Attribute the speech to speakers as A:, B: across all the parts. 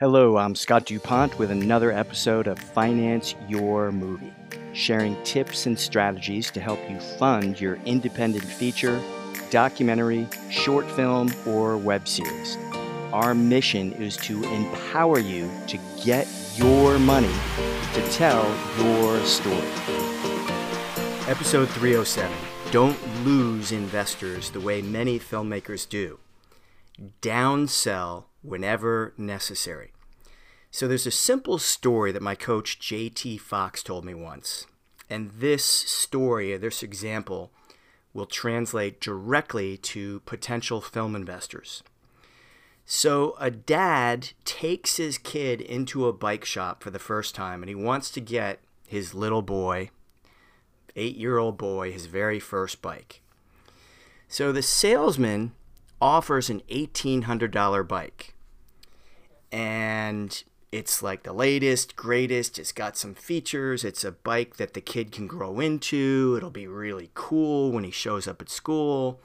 A: Hello, I'm Scott DuPont with another episode of Finance Your Movie, sharing tips and strategies to help you fund your independent feature, documentary, short film, or web series. Our mission is to empower you to get your money to tell your story. Episode 307 Don't lose investors the way many filmmakers do. Downsell whenever necessary. So there's a simple story that my coach JT Foxx told me once. And this story, this example, will translate directly to potential film investors. So, a dad takes his kid into a bike shop for the first time and he wants to get his little boy, eight year old boy, his very first bike. So, the salesman offers an $1,800 bike. And it's like the latest, greatest. It's got some features. It's a bike that the kid can grow into. It'll be really cool when he shows up at school.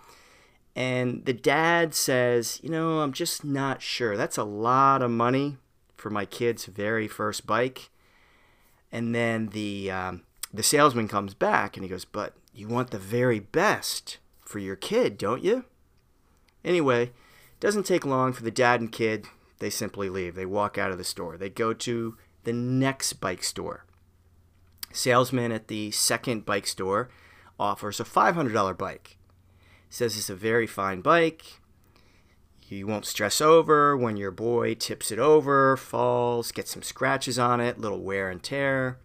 A: And the dad says, You know, I'm just not sure. That's a lot of money for my kid's very first bike. And then the, um, the salesman comes back and he goes, But you want the very best for your kid, don't you? Anyway, it doesn't take long for the dad and kid they simply leave. They walk out of the store. They go to the next bike store. Salesman at the second bike store offers a $500 bike. Says it's a very fine bike. You won't stress over when your boy tips it over, falls, gets some scratches on it, little wear and tear.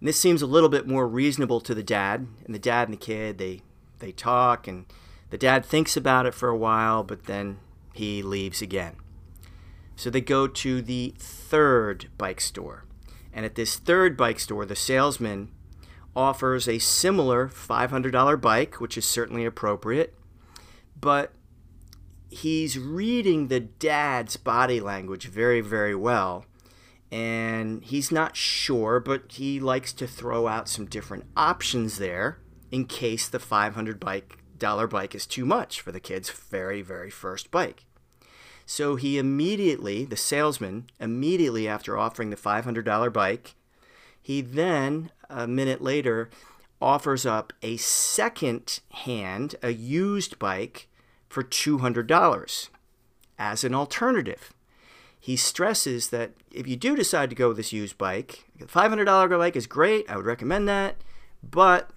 A: And this seems a little bit more reasonable to the dad. And the dad and the kid, they they talk and the dad thinks about it for a while, but then he leaves again. So they go to the third bike store. And at this third bike store, the salesman offers a similar $500 bike, which is certainly appropriate, but he's reading the dad's body language very, very well. And he's not sure, but he likes to throw out some different options there in case the 500 bike, dollar bike is too much for the kid's very, very first bike. So he immediately, the salesman, immediately after offering the $500 bike, he then, a minute later, offers up a second hand, a used bike for $200 as an alternative. He stresses that if you do decide to go with this used bike, the $500 bike is great, I would recommend that, but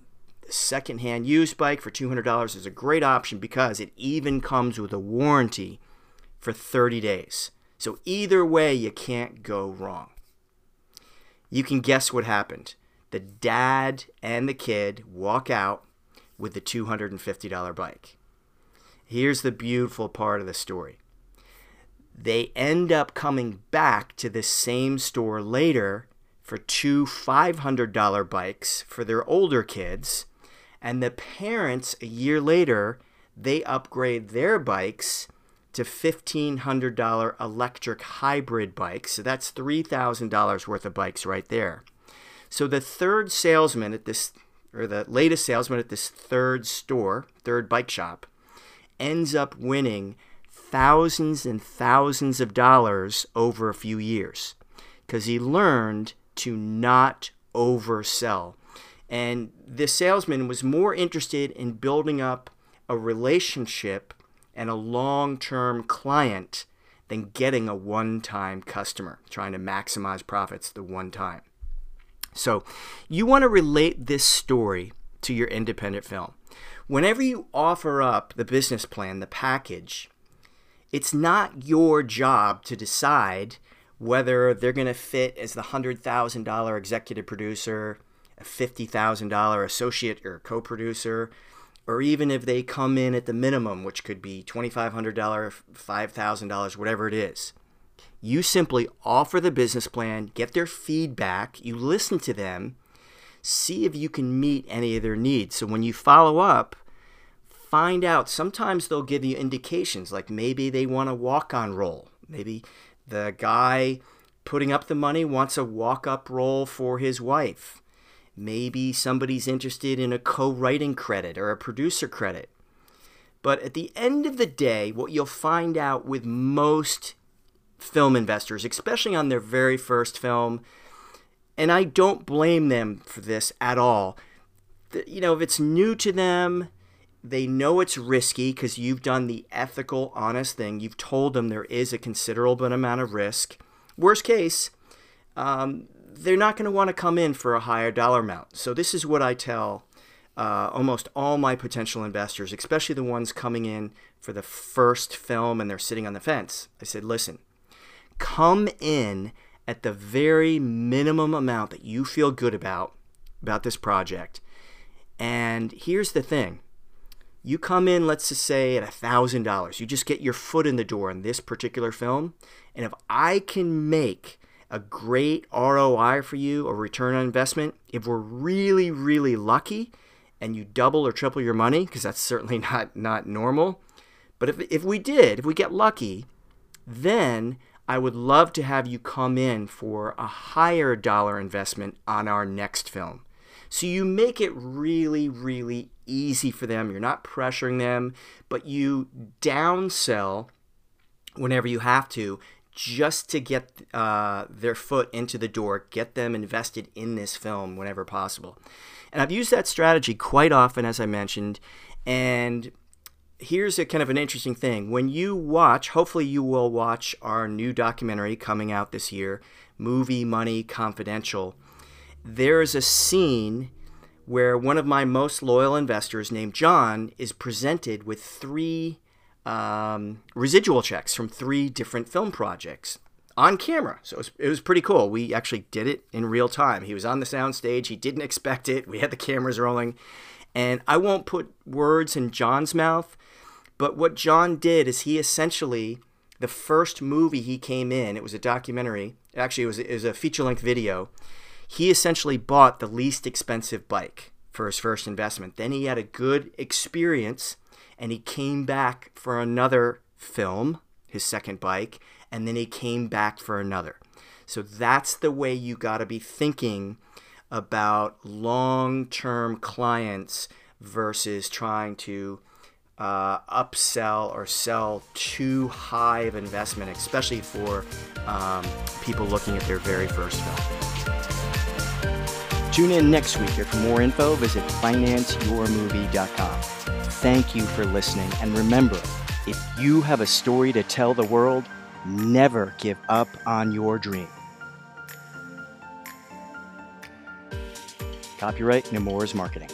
A: second-hand used bike for $200 is a great option because it even comes with a warranty for 30 days. So either way, you can't go wrong. You can guess what happened. The dad and the kid walk out with the $250 bike. Here's the beautiful part of the story. They end up coming back to the same store later for two $500 bikes for their older kids. And the parents, a year later, they upgrade their bikes to $1,500 electric hybrid bikes. So that's $3,000 worth of bikes right there. So the third salesman at this, or the latest salesman at this third store, third bike shop, ends up winning thousands and thousands of dollars over a few years because he learned to not oversell. And the salesman was more interested in building up a relationship and a long term client than getting a one time customer, trying to maximize profits the one time. So, you want to relate this story to your independent film. Whenever you offer up the business plan, the package, it's not your job to decide whether they're going to fit as the $100,000 executive producer, a $50,000 associate or co producer, or even if they come in at the minimum, which could be $2,500, $5,000, whatever it is. You simply offer the business plan, get their feedback, you listen to them, see if you can meet any of their needs. So when you follow up, find out. Sometimes they'll give you indications, like maybe they want a walk on role. Maybe the guy putting up the money wants a walk up role for his wife. Maybe somebody's interested in a co writing credit or a producer credit. But at the end of the day, what you'll find out with most film investors, especially on their very first film. And I don't blame them for this at all. You know, if it's new to them, they know it's risky because you've done the ethical, honest thing. You've told them there is a considerable amount of risk. Worst case, um, they're not going to want to come in for a higher dollar amount. So, this is what I tell uh, almost all my potential investors, especially the ones coming in for the first film and they're sitting on the fence. I said, listen, come in at the very minimum amount that you feel good about about this project. And here's the thing you come in, let's just say, at $1,000. You just get your foot in the door in this particular film. And if I can make a great ROI for you, a return on investment, if we're really, really lucky and you double or triple your money, because that's certainly not, not normal. But if, if we did, if we get lucky, then I would love to have you come in for a higher dollar investment on our next film. So you make it really, really easy for them. You're not pressuring them, but you downsell whenever you have to just to get uh, their foot into the door, get them invested in this film whenever possible. And I've used that strategy quite often, as I mentioned. And here's a kind of an interesting thing. When you watch, hopefully you will watch our new documentary coming out this year, Movie Money Confidential there's a scene where one of my most loyal investors, named John, is presented with three um, residual checks from three different film projects on camera. So it was, it was, pretty cool. We actually did it in real time. He was on the soundstage. He didn't expect it. We had the cameras rolling. And I won't put words in John's mouth, but what John did is he essentially, the first movie he came in, it was a documentary. Actually, it was, it was a feature length video he essentially bought the least expensive bike for his first investment. Then he had a good experience and he came back for another film, his second bike, and then he came back for another. So that's the way you got to be thinking about long term clients versus trying to uh, upsell or sell too high of investment, especially for um, people looking at their very first film. Tune in next week, for more info, visit financeyourmovie.com. Thank you for listening, and remember if you have a story to tell the world, never give up on your dream. Copyright Nemours Marketing.